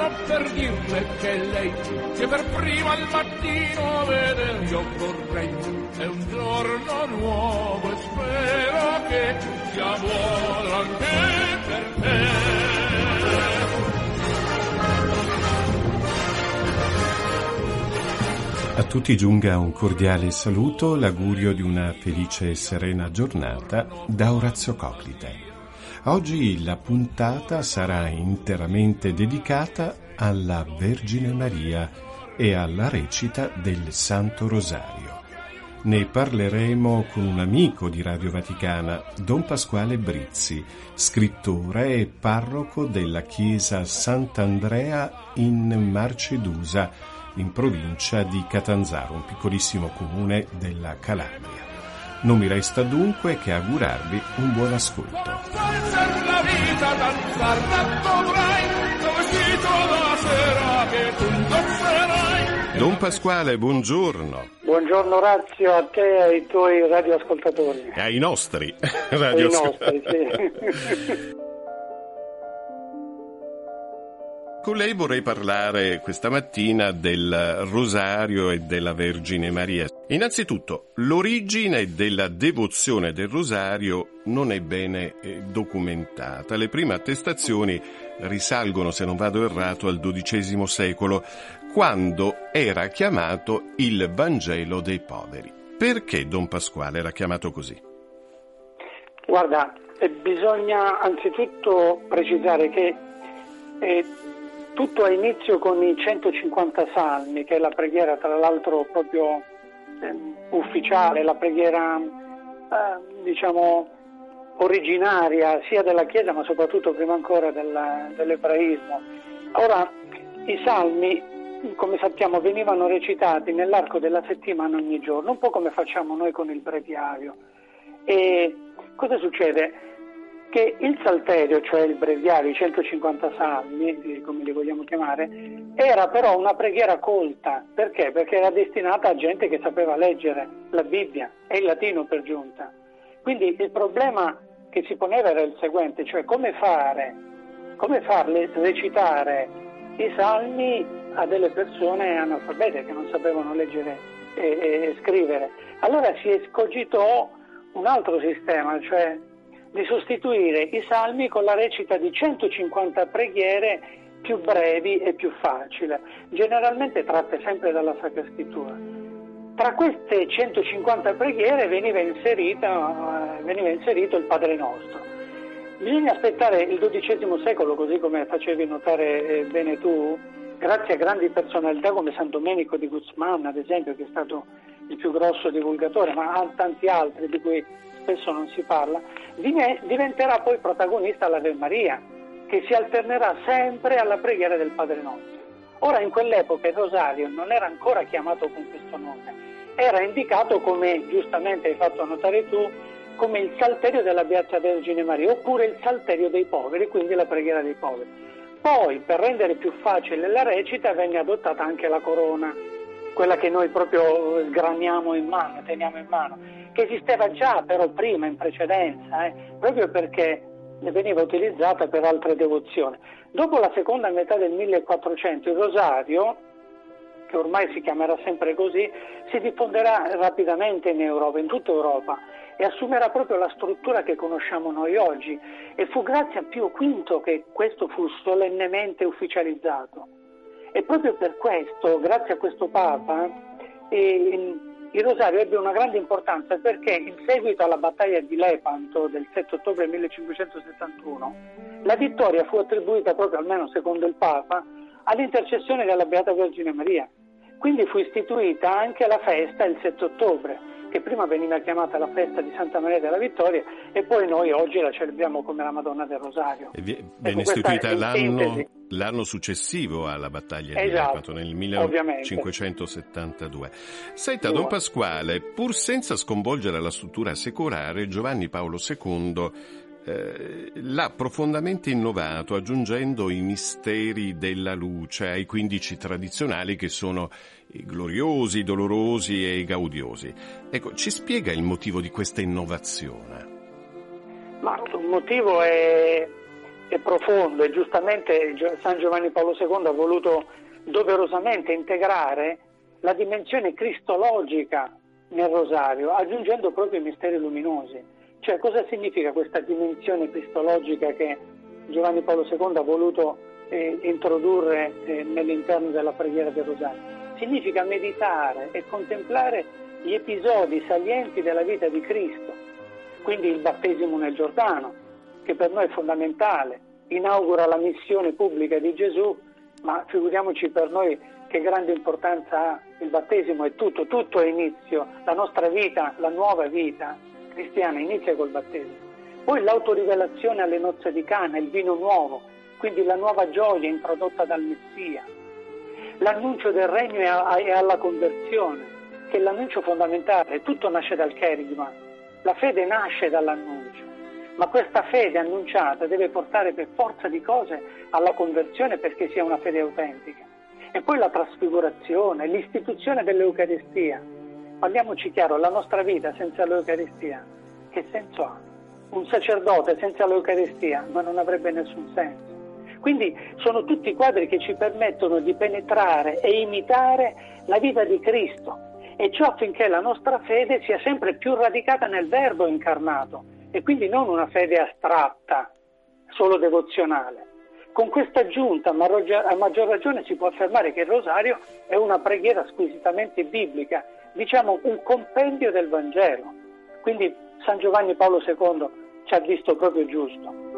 buongiorno per dirle che lei che per prima al mattino veder io vorrei. È un giorno nuovo e spero che sia buono anche per te. A tutti giunga un cordiale saluto, l'augurio di una felice e serena giornata da Orazio Coclite. Oggi la puntata sarà interamente dedicata alla Vergine Maria e alla recita del Santo Rosario. Ne parleremo con un amico di Radio Vaticana, Don Pasquale Brizzi, scrittore e parroco della chiesa Sant'Andrea in Marcedusa, in provincia di Catanzaro, un piccolissimo comune della Calabria. Non mi resta dunque che augurarvi un buon ascolto. Don Pasquale, buongiorno. Buongiorno Orazio a te e ai tuoi radioascoltatori. E ai nostri radioascoltatori. Sì. Con lei vorrei parlare questa mattina del Rosario e della Vergine Maria. Innanzitutto, l'origine della devozione del Rosario non è bene eh, documentata. Le prime attestazioni risalgono, se non vado errato, al XII secolo, quando era chiamato il Vangelo dei poveri. Perché Don Pasquale era chiamato così? Guarda, eh, bisogna anzitutto precisare che eh, tutto ha inizio con i 150 salmi, che è la preghiera tra l'altro proprio eh, ufficiale, la preghiera eh, diciamo originaria sia della Chiesa ma soprattutto prima ancora del, dell'ebraismo. Ora, i salmi, come sappiamo, venivano recitati nell'arco della settimana ogni giorno, un po' come facciamo noi con il breviario. E cosa succede? Che il salterio, cioè il breviario, i 150 salmi, come li vogliamo chiamare, era però una preghiera colta. Perché? Perché era destinata a gente che sapeva leggere la Bibbia e il latino per giunta. Quindi il problema che si poneva era il seguente, cioè come fare, come farle recitare i salmi a delle persone analfabete che non sapevano leggere e, e scrivere. Allora si escogitò un altro sistema, cioè di sostituire i salmi con la recita di 150 preghiere più brevi e più facili, generalmente tratte sempre dalla Sacra Scrittura. Tra queste 150 preghiere veniva, inserita, eh, veniva inserito il Padre Nostro. Bisogna aspettare il XII secolo, così come facevi notare eh, bene tu, grazie a grandi personalità come San Domenico di Guzman, ad esempio, che è stato il più grosso divulgatore, ma tanti altri di cui spesso non si parla, diventerà poi protagonista l'Ave Maria, che si alternerà sempre alla preghiera del Padre Nostro. Ora in quell'epoca il rosario non era ancora chiamato con questo nome, era indicato come, giustamente hai fatto notare tu, come il salterio della Beata Vergine Maria, oppure il salterio dei poveri, quindi la preghiera dei poveri. Poi, per rendere più facile la recita, venne adottata anche la corona, quella che noi proprio sgraniamo in mano, teniamo in mano che esisteva già però prima, in precedenza, eh, proprio perché veniva utilizzata per altre devozioni. Dopo la seconda metà del 1400 il rosario, che ormai si chiamerà sempre così, si diffonderà rapidamente in Europa, in tutta Europa e assumerà proprio la struttura che conosciamo noi oggi e fu grazie a Pio V che questo fu solennemente ufficializzato. E proprio per questo, grazie a questo Papa, eh, il rosario ebbe una grande importanza perché in seguito alla battaglia di Lepanto del 7 ottobre 1571 la vittoria fu attribuita proprio, almeno secondo il Papa, all'intercessione della Beata Vergine Maria. Quindi fu istituita anche la festa il 7 ottobre, che prima veniva chiamata la festa di Santa Maria della Vittoria e poi noi oggi la celebriamo come la Madonna del Rosario. E viene ecco, istituita l'anno, l'anno successivo alla battaglia esatto, di Lepato, nel 1572. Senta, Don Pasquale, pur senza sconvolgere la struttura secolare, Giovanni Paolo II eh, l'ha profondamente innovato aggiungendo i misteri della luce ai quindici tradizionali che sono i gloriosi, i dolorosi e i gaudiosi. Ecco, ci spiega il motivo di questa innovazione? Ma il motivo è, è profondo e giustamente San Giovanni Paolo II ha voluto doverosamente integrare la dimensione cristologica nel rosario, aggiungendo proprio i misteri luminosi. Cioè cosa significa questa dimensione cristologica che Giovanni Paolo II ha voluto eh, introdurre eh, nell'interno della preghiera del Rosario? Significa meditare e contemplare gli episodi salienti della vita di Cristo, quindi il battesimo nel Giordano, che per noi è fondamentale, inaugura la missione pubblica di Gesù, ma figuriamoci per noi che grande importanza ha il battesimo, è tutto, tutto è inizio, la nostra vita, la nuova vita cristiana inizia col battesimo. Poi l'autorivelazione alle nozze di Cana, il vino nuovo, quindi la nuova gioia introdotta dal Messia. L'annuncio del regno e alla conversione, che è l'annuncio fondamentale, tutto nasce dal cherigma, la fede nasce dall'annuncio, ma questa fede annunciata deve portare per forza di cose alla conversione perché sia una fede autentica. E poi la trasfigurazione, l'istituzione dell'Eucaristia, Parliamoci chiaro, la nostra vita senza l'Eucaristia che senso ha? Un sacerdote senza l'Eucaristia ma non avrebbe nessun senso. Quindi sono tutti quadri che ci permettono di penetrare e imitare la vita di Cristo e ciò affinché la nostra fede sia sempre più radicata nel Verbo incarnato e quindi non una fede astratta, solo devozionale. Con questa aggiunta, a maggior ragione, si può affermare che il rosario è una preghiera squisitamente biblica diciamo, un compendio del Vangelo. Quindi San Giovanni Paolo II ci ha visto proprio giusto.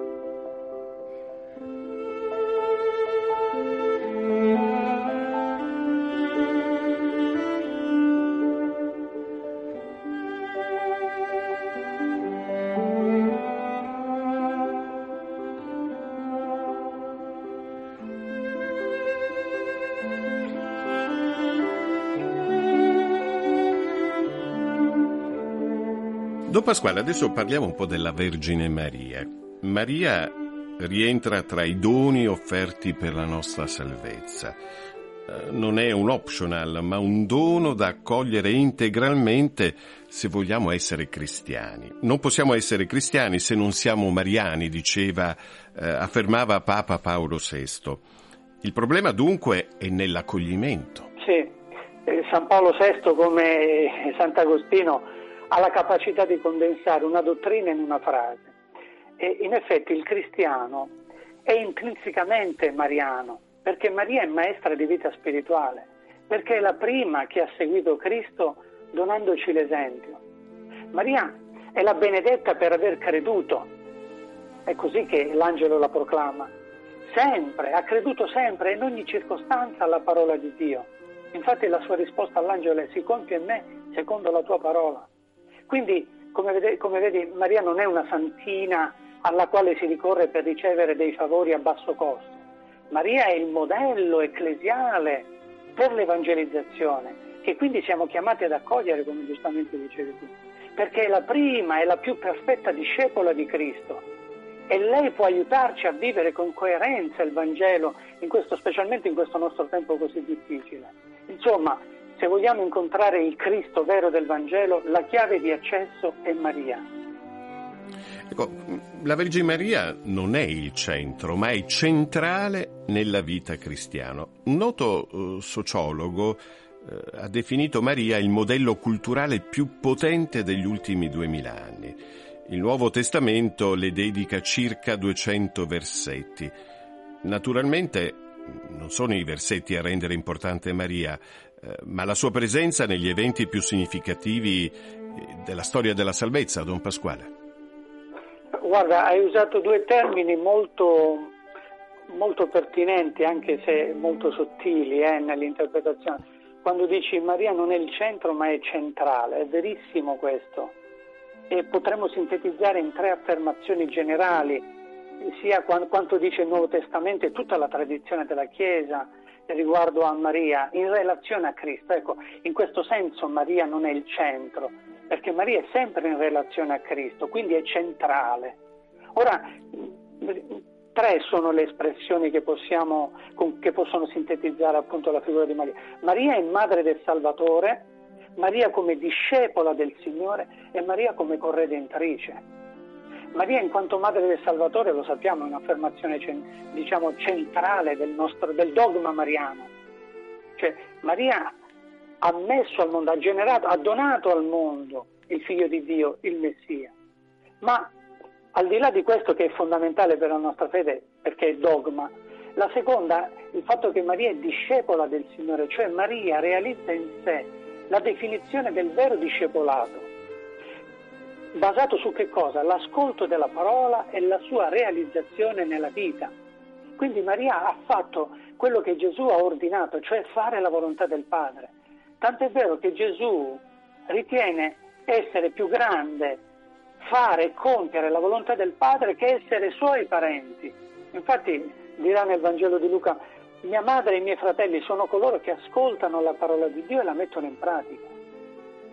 Don Pasquale, adesso parliamo un po' della Vergine Maria. Maria rientra tra i doni offerti per la nostra salvezza. Eh, non è un optional, ma un dono da accogliere integralmente se vogliamo essere cristiani. Non possiamo essere cristiani se non siamo mariani, diceva, eh, affermava Papa Paolo VI. Il problema dunque è nell'accoglimento. Sì, eh, San Paolo VI come Sant'Agostino ha la capacità di condensare una dottrina in una frase. E in effetti il cristiano è intrinsecamente mariano, perché Maria è maestra di vita spirituale, perché è la prima che ha seguito Cristo donandoci l'esempio. Maria è la benedetta per aver creduto, è così che l'angelo la proclama, sempre, ha creduto sempre in ogni circostanza alla parola di Dio. Infatti la sua risposta all'angelo è si compie in me secondo la tua parola. Quindi, come vedi, come vedi, Maria non è una santina alla quale si ricorre per ricevere dei favori a basso costo. Maria è il modello ecclesiale per l'evangelizzazione, che quindi siamo chiamati ad accogliere, come giustamente dicevi tu, perché è la prima e la più perfetta discepola di Cristo. E lei può aiutarci a vivere con coerenza il Vangelo, in questo, specialmente in questo nostro tempo così difficile. Insomma, se vogliamo incontrare il Cristo vero del Vangelo, la chiave di accesso è Maria. Ecco, la Vergine Maria non è il centro, ma è centrale nella vita cristiana. Un noto uh, sociologo uh, ha definito Maria il modello culturale più potente degli ultimi duemila anni. Il Nuovo Testamento le dedica circa 200 versetti. Naturalmente non sono i versetti a rendere importante Maria, eh, ma la sua presenza negli eventi più significativi eh, della storia della salvezza, Don Pasquale. Guarda, hai usato due termini molto, molto pertinenti, anche se molto sottili eh, nell'interpretazione. Quando dici Maria non è il centro ma è centrale, è verissimo questo. E potremmo sintetizzare in tre affermazioni generali sia quanto dice il Nuovo Testamento e tutta la tradizione della Chiesa riguardo a Maria in relazione a Cristo. Ecco, in questo senso Maria non è il centro, perché Maria è sempre in relazione a Cristo, quindi è centrale. Ora, tre sono le espressioni che, possiamo, che possono sintetizzare appunto la figura di Maria. Maria è madre del Salvatore, Maria come discepola del Signore e Maria come corredentrice. Maria in quanto madre del Salvatore, lo sappiamo, è un'affermazione diciamo, centrale del, nostro, del dogma mariano. Cioè Maria ha messo al mondo, ha generato, ha donato al mondo il figlio di Dio, il Messia. Ma al di là di questo che è fondamentale per la nostra fede, perché è dogma, la seconda, il fatto che Maria è discepola del Signore, cioè Maria realizza in sé la definizione del vero discepolato basato su che cosa? L'ascolto della parola e la sua realizzazione nella vita. Quindi Maria ha fatto quello che Gesù ha ordinato, cioè fare la volontà del Padre. Tant'è vero che Gesù ritiene essere più grande fare e compiere la volontà del Padre che essere suoi parenti. Infatti dirà nel Vangelo di Luca, mia madre e i miei fratelli sono coloro che ascoltano la parola di Dio e la mettono in pratica.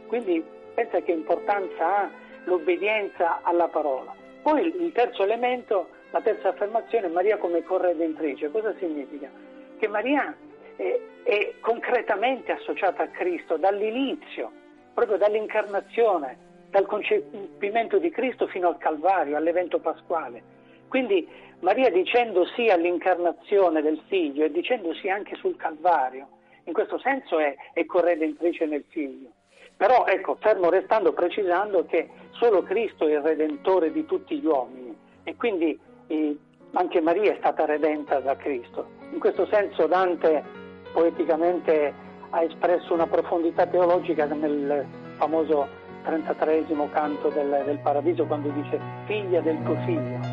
Quindi pensa che importanza ha l'obbedienza alla parola. Poi il terzo elemento, la terza affermazione, Maria come corredentrice. Cosa significa? Che Maria è, è concretamente associata a Cristo dall'inizio, proprio dall'incarnazione, dal concepimento di Cristo fino al Calvario, all'evento pasquale. Quindi Maria dicendo sì all'incarnazione del figlio e dicendo sì anche sul Calvario, in questo senso è, è corredentrice nel figlio. Però ecco, fermo restando precisando che solo Cristo è il redentore di tutti gli uomini e quindi eh, anche Maria è stata redenta da Cristo. In questo senso Dante poeticamente ha espresso una profondità teologica nel famoso 33 canto del, del Paradiso quando dice figlia del tuo figlio.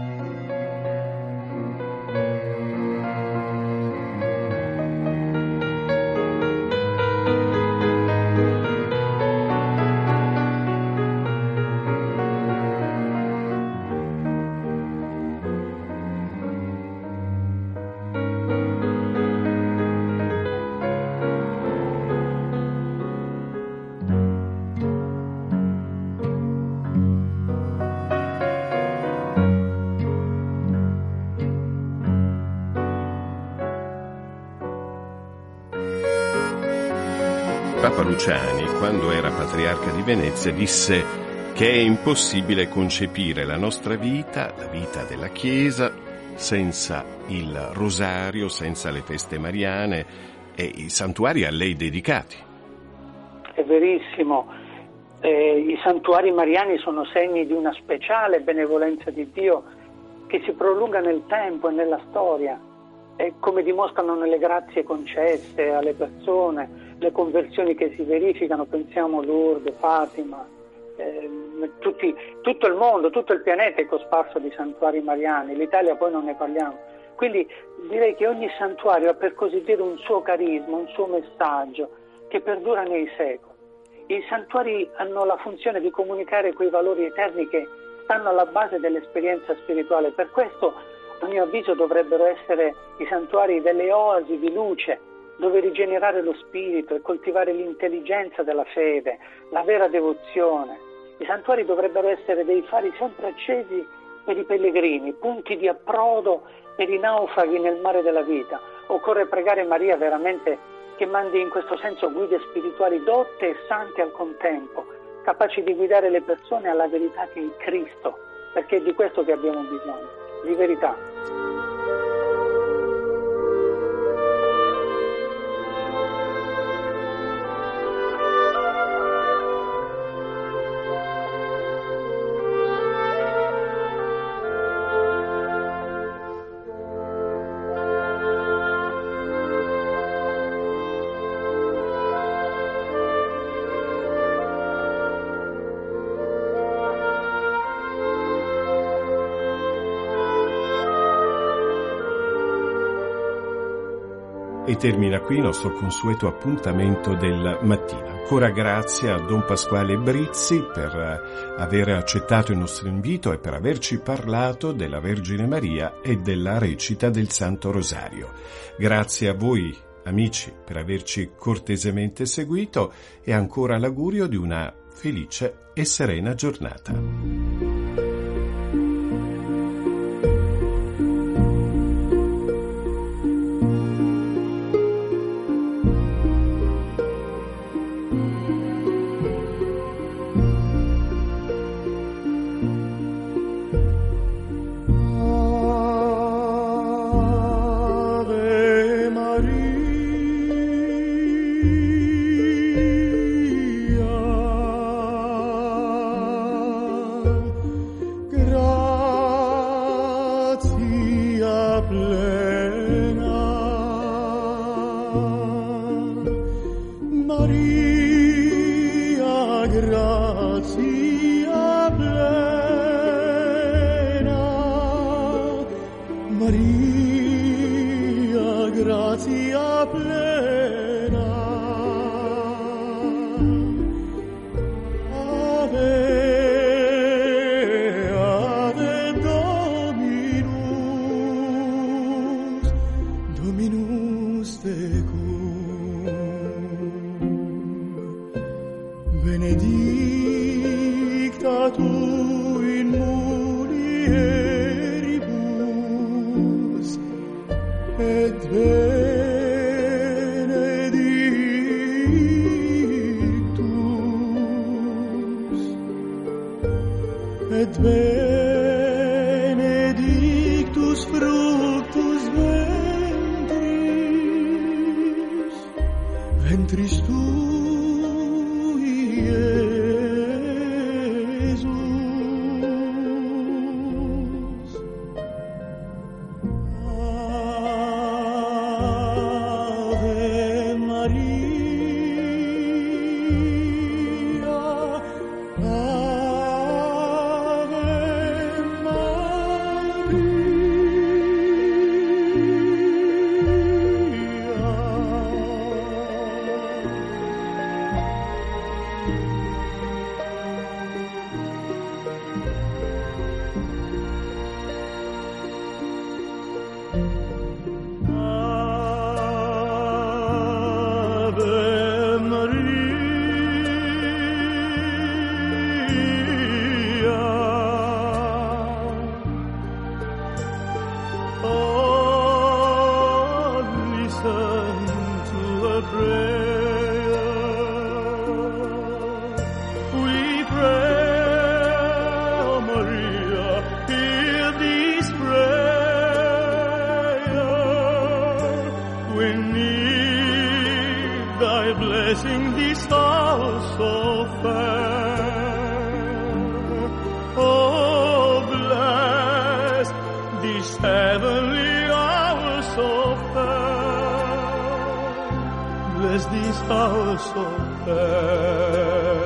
Luciani, quando era patriarca di Venezia, disse che è impossibile concepire la nostra vita, la vita della Chiesa, senza il rosario, senza le feste mariane e i santuari a lei dedicati. È verissimo. Eh, I santuari mariani sono segni di una speciale benevolenza di Dio che si prolunga nel tempo e nella storia, e come dimostrano nelle grazie concesse alle persone, le conversioni che si verificano, pensiamo a Lourdes, Fatima, eh, tutti, tutto il mondo, tutto il pianeta è cosparso di santuari mariani, l'Italia poi non ne parliamo. Quindi direi che ogni santuario ha per così dire un suo carisma, un suo messaggio che perdura nei secoli. I santuari hanno la funzione di comunicare quei valori eterni che stanno alla base dell'esperienza spirituale. Per questo, a mio avviso, dovrebbero essere i santuari delle oasi di luce dove rigenerare lo spirito e coltivare l'intelligenza della fede, la vera devozione. I santuari dovrebbero essere dei fari sempre accesi per i pellegrini, punti di approdo per i naufraghi nel mare della vita. Occorre pregare Maria veramente che mandi in questo senso guide spirituali dotte e sante al contempo, capaci di guidare le persone alla verità che è Cristo, perché è di questo che abbiamo bisogno, di verità. Termina qui il nostro consueto appuntamento del mattino. Ancora grazie a Don Pasquale Brizzi per eh, aver accettato il nostro invito e per averci parlato della Vergine Maria e della recita del Santo Rosario. Grazie a voi amici per averci cortesemente seguito e ancora l'augurio di una felice e serena giornata. Maria. tristura. falso fer.